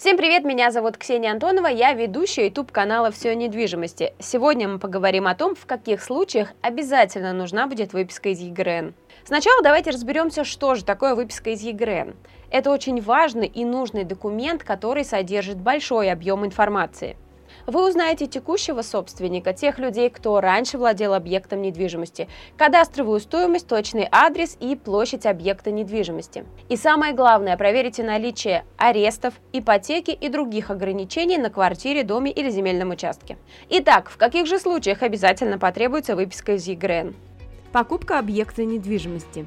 Всем привет, меня зовут Ксения Антонова, я ведущая YouTube канала «Все о недвижимости». Сегодня мы поговорим о том, в каких случаях обязательно нужна будет выписка из ЕГРН. Сначала давайте разберемся, что же такое выписка из ЕГРН. Это очень важный и нужный документ, который содержит большой объем информации – вы узнаете текущего собственника, тех людей, кто раньше владел объектом недвижимости, кадастровую стоимость, точный адрес и площадь объекта недвижимости. И самое главное, проверите наличие арестов, ипотеки и других ограничений на квартире, доме или земельном участке. Итак, в каких же случаях обязательно потребуется выписка из ЕГРН? Покупка объекта недвижимости.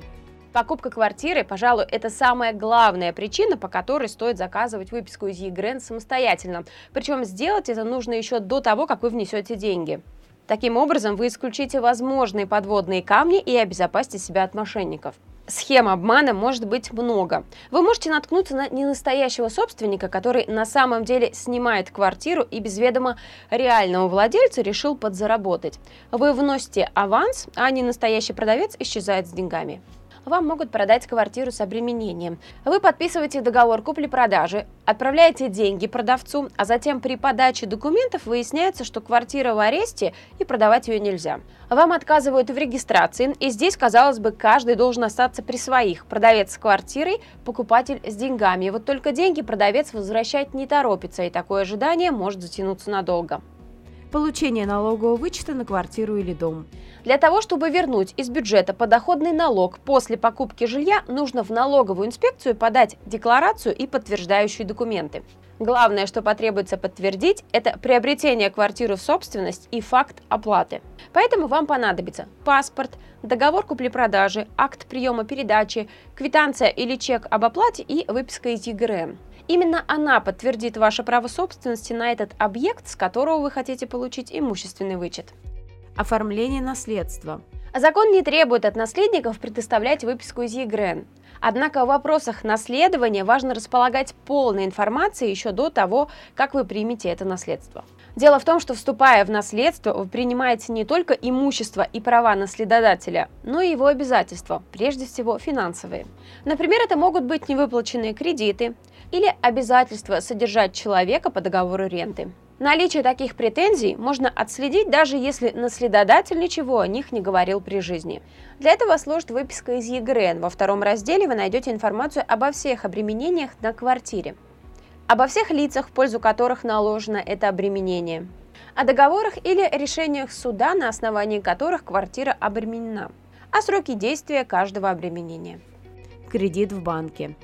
Покупка квартиры, пожалуй, это самая главная причина, по которой стоит заказывать выписку из ЕГРН самостоятельно. Причем сделать это нужно еще до того, как вы внесете деньги. Таким образом, вы исключите возможные подводные камни и обезопасите себя от мошенников. Схем обмана может быть много. Вы можете наткнуться на ненастоящего собственника, который на самом деле снимает квартиру и без ведома реального владельца решил подзаработать. Вы вносите аванс, а ненастоящий продавец исчезает с деньгами вам могут продать квартиру с обременением. Вы подписываете договор купли-продажи, отправляете деньги продавцу, а затем при подаче документов выясняется, что квартира в аресте и продавать ее нельзя. Вам отказывают в регистрации, и здесь, казалось бы, каждый должен остаться при своих. Продавец с квартирой, покупатель с деньгами. Вот только деньги продавец возвращать не торопится, и такое ожидание может затянуться надолго. Получение налогового вычета на квартиру или дом. Для того, чтобы вернуть из бюджета подоходный налог после покупки жилья, нужно в налоговую инспекцию подать декларацию и подтверждающие документы. Главное, что потребуется подтвердить, это приобретение квартиры в собственность и факт оплаты. Поэтому вам понадобится паспорт, договор купли-продажи, акт приема передачи, квитанция или чек об оплате и выписка из ЕГРН. Именно она подтвердит ваше право собственности на этот объект, с которого вы хотите получить имущественный вычет. Оформление наследства. Закон не требует от наследников предоставлять выписку из ЕГРН. Однако в вопросах наследования важно располагать полной информацией еще до того, как вы примете это наследство. Дело в том, что вступая в наследство, вы принимаете не только имущество и права наследодателя, но и его обязательства, прежде всего финансовые. Например, это могут быть невыплаченные кредиты или обязательства содержать человека по договору ренты. Наличие таких претензий можно отследить, даже если наследодатель ничего о них не говорил при жизни. Для этого служит выписка из ЕГРН. Во втором разделе вы найдете информацию обо всех обременениях на квартире, обо всех лицах, в пользу которых наложено это обременение, о договорах или решениях суда, на основании которых квартира обременена, о сроке действия каждого обременения. Кредит в банке.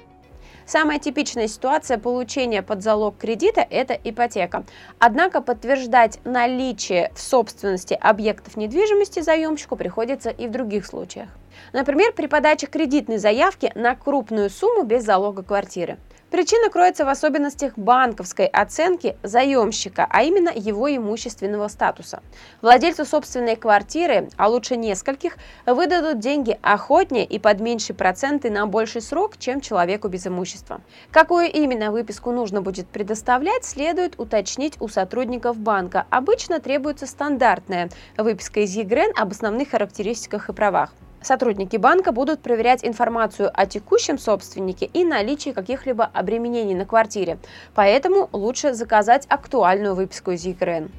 Самая типичная ситуация получения под залог кредита – это ипотека. Однако подтверждать наличие в собственности объектов недвижимости заемщику приходится и в других случаях. Например, при подаче кредитной заявки на крупную сумму без залога квартиры. Причина кроется в особенностях банковской оценки заемщика, а именно его имущественного статуса. Владельцу собственной квартиры, а лучше нескольких, выдадут деньги охотнее и под меньшие проценты на больший срок, чем человеку без имущества. Какую именно выписку нужно будет предоставлять, следует уточнить у сотрудников банка. Обычно требуется стандартная выписка из ЕГРН об основных характеристиках и правах. Сотрудники банка будут проверять информацию о текущем собственнике и наличии каких-либо обременений на квартире, поэтому лучше заказать актуальную выписку из ЕГРН.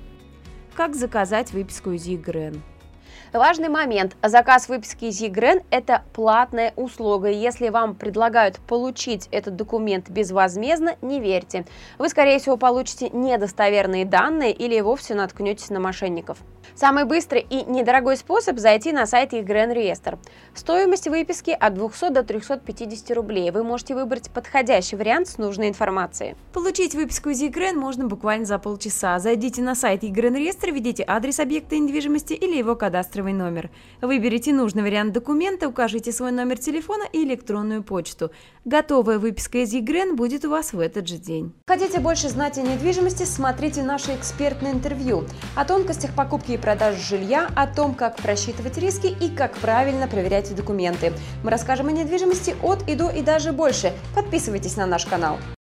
Как заказать выписку из ЕГРН? Важный момент. Заказ выписки из ЕГРН – это платная услуга. Если вам предлагают получить этот документ безвозмездно, не верьте. Вы, скорее всего, получите недостоверные данные или вовсе наткнетесь на мошенников. Самый быстрый и недорогой способ – зайти на сайт ЕГРН Реестр. Стоимость выписки от 200 до 350 рублей. Вы можете выбрать подходящий вариант с нужной информацией. Получить выписку из ЕГРН можно буквально за полчаса. Зайдите на сайт ЕГРН Реестр, введите адрес объекта недвижимости или его кадастровый кадастровый номер. Выберите нужный вариант документа, укажите свой номер телефона и электронную почту. Готовая выписка из ЕГРН будет у вас в этот же день. Хотите больше знать о недвижимости, смотрите наше экспертное интервью о тонкостях покупки и продажи жилья, о том, как просчитывать риски и как правильно проверять документы. Мы расскажем о недвижимости от и до и даже больше. Подписывайтесь на наш канал.